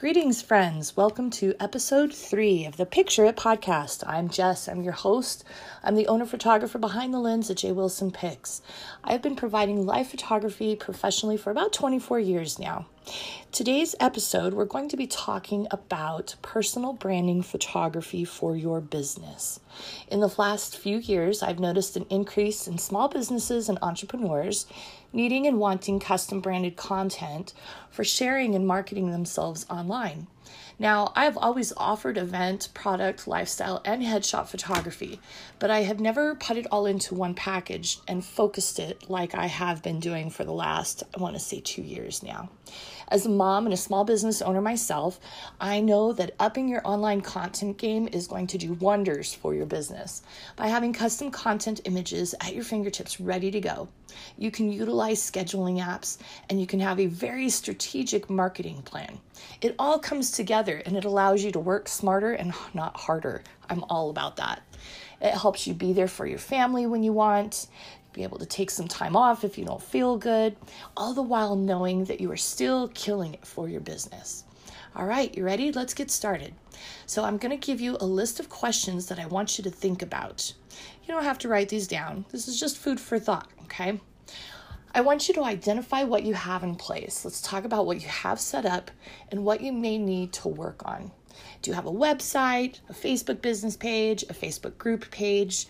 Greetings, friends. Welcome to episode three of the Picture It podcast. I'm Jess. I'm your host. I'm the owner photographer behind the lens at J. Wilson Pix. I've been providing live photography professionally for about 24 years now. Today's episode, we're going to be talking about personal branding photography for your business. In the last few years, I've noticed an increase in small businesses and entrepreneurs needing and wanting custom branded content for sharing and marketing themselves online. Now, I've always offered event, product, lifestyle, and headshot photography, but I have never put it all into one package and focused it like I have been doing for the last, I want to say, two years now. As a mom and a small business owner myself, I know that upping your online content game is going to do wonders for your business. By having custom content images at your fingertips ready to go, you can utilize scheduling apps and you can have a very strategic marketing plan. It all comes together and it allows you to work smarter and not harder. I'm all about that. It helps you be there for your family when you want be able to take some time off if you don't feel good, all the while knowing that you are still killing it for your business. All right, you ready? Let's get started. So, I'm going to give you a list of questions that I want you to think about. You don't have to write these down, this is just food for thought, okay? I want you to identify what you have in place. Let's talk about what you have set up and what you may need to work on. Do you have a website, a Facebook business page, a Facebook group page?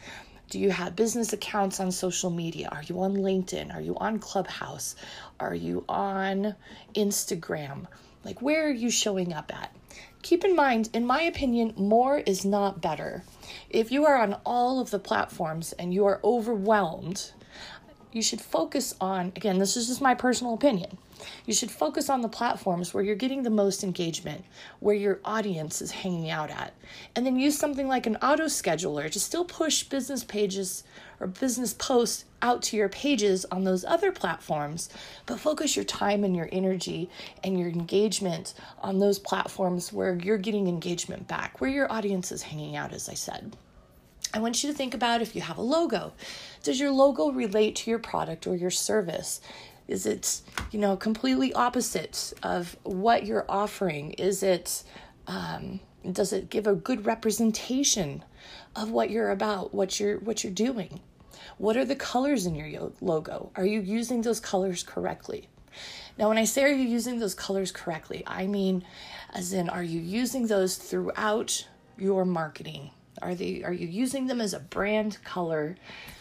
Do you have business accounts on social media? Are you on LinkedIn? Are you on Clubhouse? Are you on Instagram? Like, where are you showing up at? Keep in mind, in my opinion, more is not better. If you are on all of the platforms and you are overwhelmed, you should focus on, again, this is just my personal opinion. You should focus on the platforms where you're getting the most engagement, where your audience is hanging out at. And then use something like an auto scheduler to still push business pages or business posts out to your pages on those other platforms, but focus your time and your energy and your engagement on those platforms where you're getting engagement back, where your audience is hanging out, as I said. I want you to think about if you have a logo. Does your logo relate to your product or your service? Is it, you know, completely opposite of what you're offering? Is it, um, does it give a good representation of what you're about, what you're what you're doing? What are the colors in your logo? Are you using those colors correctly? Now, when I say are you using those colors correctly, I mean, as in, are you using those throughout your marketing? Are they are you using them as a brand color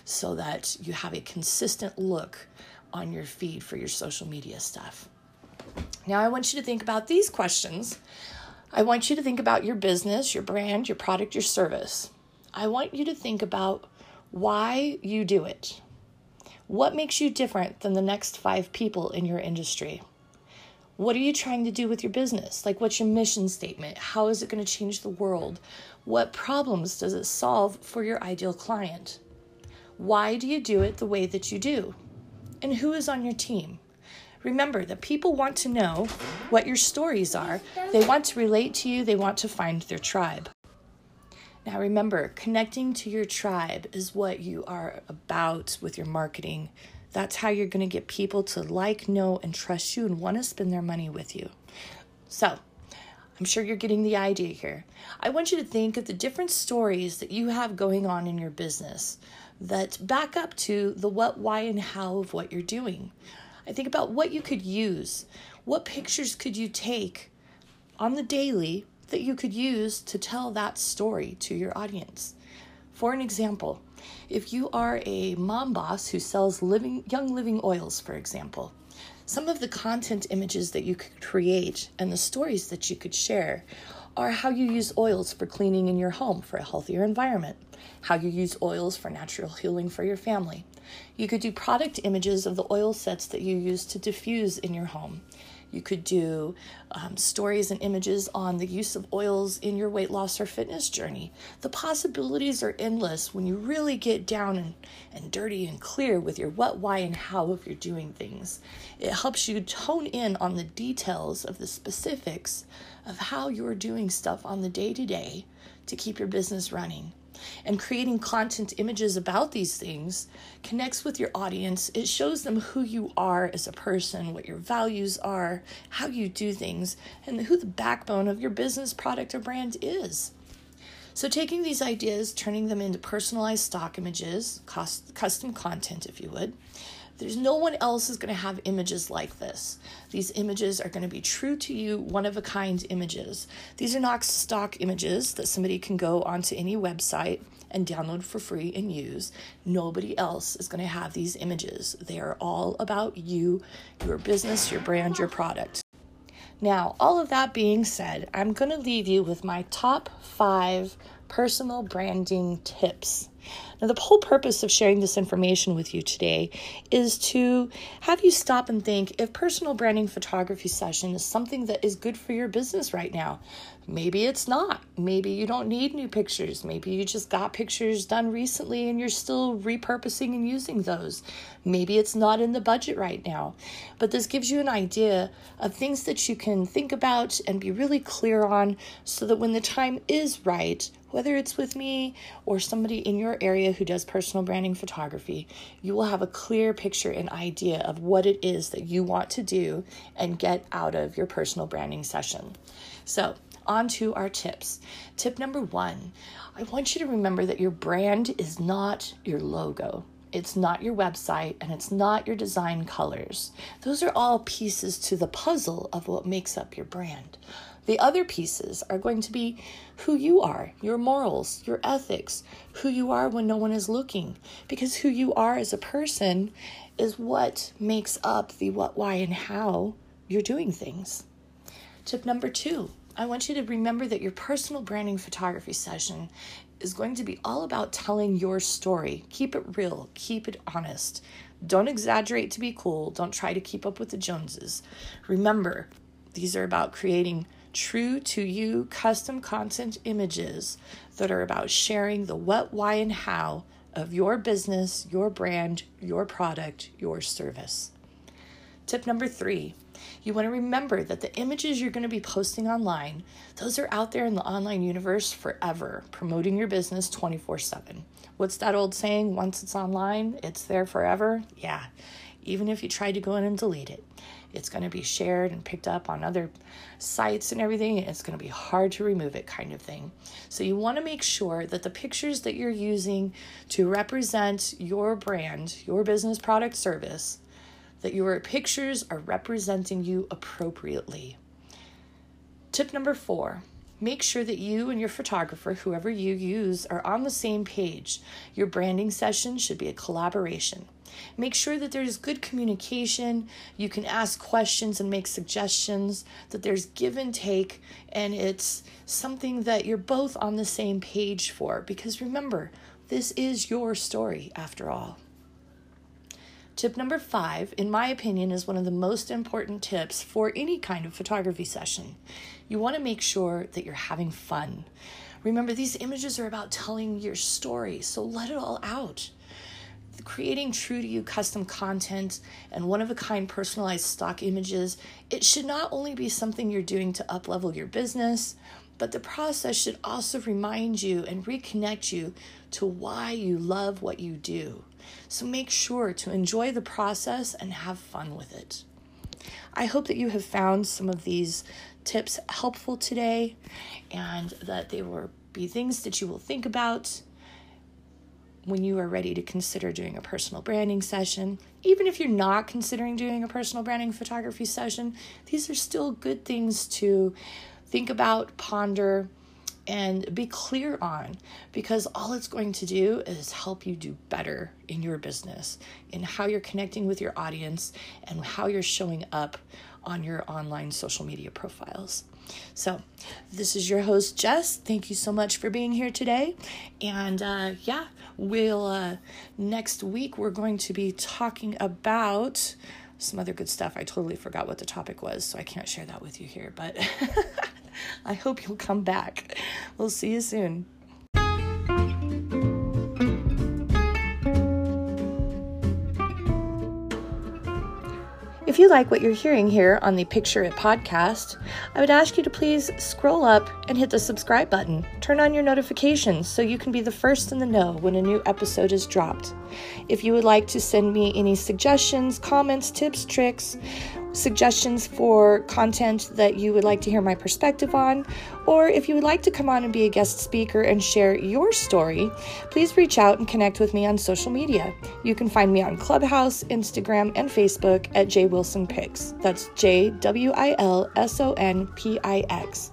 so that you have a consistent look on your feed for your social media stuff? Now I want you to think about these questions. I want you to think about your business, your brand, your product, your service. I want you to think about why you do it. What makes you different than the next 5 people in your industry? What are you trying to do with your business? Like, what's your mission statement? How is it going to change the world? What problems does it solve for your ideal client? Why do you do it the way that you do? And who is on your team? Remember that people want to know what your stories are. They want to relate to you, they want to find their tribe. Now, remember, connecting to your tribe is what you are about with your marketing that's how you're going to get people to like, know, and trust you and want to spend their money with you. So, I'm sure you're getting the idea here. I want you to think of the different stories that you have going on in your business that back up to the what, why, and how of what you're doing. I think about what you could use. What pictures could you take on the daily that you could use to tell that story to your audience? For an example, if you are a mom boss who sells living young living oils, for example, some of the content images that you could create and the stories that you could share are how you use oils for cleaning in your home for a healthier environment, how you use oils for natural healing for your family. You could do product images of the oil sets that you use to diffuse in your home. You could do um, stories and images on the use of oils in your weight loss or fitness journey. The possibilities are endless when you really get down and, and dirty and clear with your what, why, and how of your doing things. It helps you tone in on the details of the specifics of how you're doing stuff on the day to day to keep your business running. And creating content images about these things connects with your audience. It shows them who you are as a person, what your values are, how you do things, and who the backbone of your business, product, or brand is. So, taking these ideas, turning them into personalized stock images, cost, custom content, if you would, there's no one else is going to have images like this. These images are going to be true to you, one of a kind images. These are not stock images that somebody can go onto any website and download for free and use. Nobody else is going to have these images. They are all about you, your business, your brand, your product. Now, all of that being said, I'm going to leave you with my top five personal branding tips. Now, the whole purpose of sharing this information with you today is to have you stop and think if personal branding photography session is something that is good for your business right now. Maybe it's not. Maybe you don't need new pictures. Maybe you just got pictures done recently and you're still repurposing and using those. Maybe it's not in the budget right now. But this gives you an idea of things that you can think about and be really clear on so that when the time is right, whether it's with me or somebody in your area who does personal branding photography, you will have a clear picture and idea of what it is that you want to do and get out of your personal branding session. So, on to our tips. Tip number one I want you to remember that your brand is not your logo. It's not your website and it's not your design colors. Those are all pieces to the puzzle of what makes up your brand. The other pieces are going to be who you are, your morals, your ethics, who you are when no one is looking. Because who you are as a person is what makes up the what, why, and how you're doing things. Tip number two I want you to remember that your personal branding photography session is going to be all about telling your story. Keep it real, keep it honest. Don't exaggerate to be cool. Don't try to keep up with the Joneses. Remember, these are about creating true to you custom content images that are about sharing the what, why, and how of your business, your brand, your product, your service. Tip number three you want to remember that the images you're going to be posting online, those are out there in the online universe forever, promoting your business 24/7. What's that old saying? Once it's online, it's there forever. Yeah. Even if you try to go in and delete it, it's going to be shared and picked up on other sites and everything. It's going to be hard to remove it, kind of thing. So, you want to make sure that the pictures that you're using to represent your brand, your business, product, service, that your pictures are representing you appropriately. Tip number four make sure that you and your photographer, whoever you use, are on the same page. Your branding session should be a collaboration. Make sure that there's good communication. You can ask questions and make suggestions, that there's give and take, and it's something that you're both on the same page for. Because remember, this is your story after all. Tip number five, in my opinion, is one of the most important tips for any kind of photography session. You want to make sure that you're having fun. Remember, these images are about telling your story, so let it all out. Creating true to you custom content and one of a kind personalized stock images, it should not only be something you're doing to uplevel your business, but the process should also remind you and reconnect you to why you love what you do. So make sure to enjoy the process and have fun with it. I hope that you have found some of these tips helpful today and that they will be things that you will think about when you are ready to consider doing a personal branding session. Even if you're not considering doing a personal branding photography session, these are still good things to think about, ponder, and be clear on because all it's going to do is help you do better in your business, in how you're connecting with your audience, and how you're showing up on your online social media profiles. So, this is your host, Jess. Thank you so much for being here today. And uh, yeah, we'll uh, next week we're going to be talking about some other good stuff. I totally forgot what the topic was, so I can't share that with you here, but I hope you'll come back. We'll see you soon. If you like what you're hearing here on the Picture It podcast, I would ask you to please scroll up and hit the subscribe button. Turn on your notifications so you can be the first in the know when a new episode is dropped. If you would like to send me any suggestions, comments, tips, tricks, suggestions for content that you would like to hear my perspective on, or if you would like to come on and be a guest speaker and share your story, please reach out and connect with me on social media. You can find me on Clubhouse, Instagram, and Facebook at J Wilson Pix. That's J W I L S O N P I X.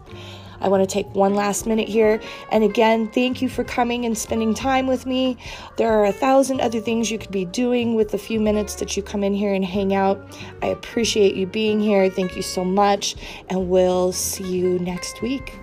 I want to take one last minute here. And again, thank you for coming and spending time with me. There are a thousand other things you could be doing with the few minutes that you come in here and hang out. I appreciate you being here. Thank you so much. And we'll see you next week.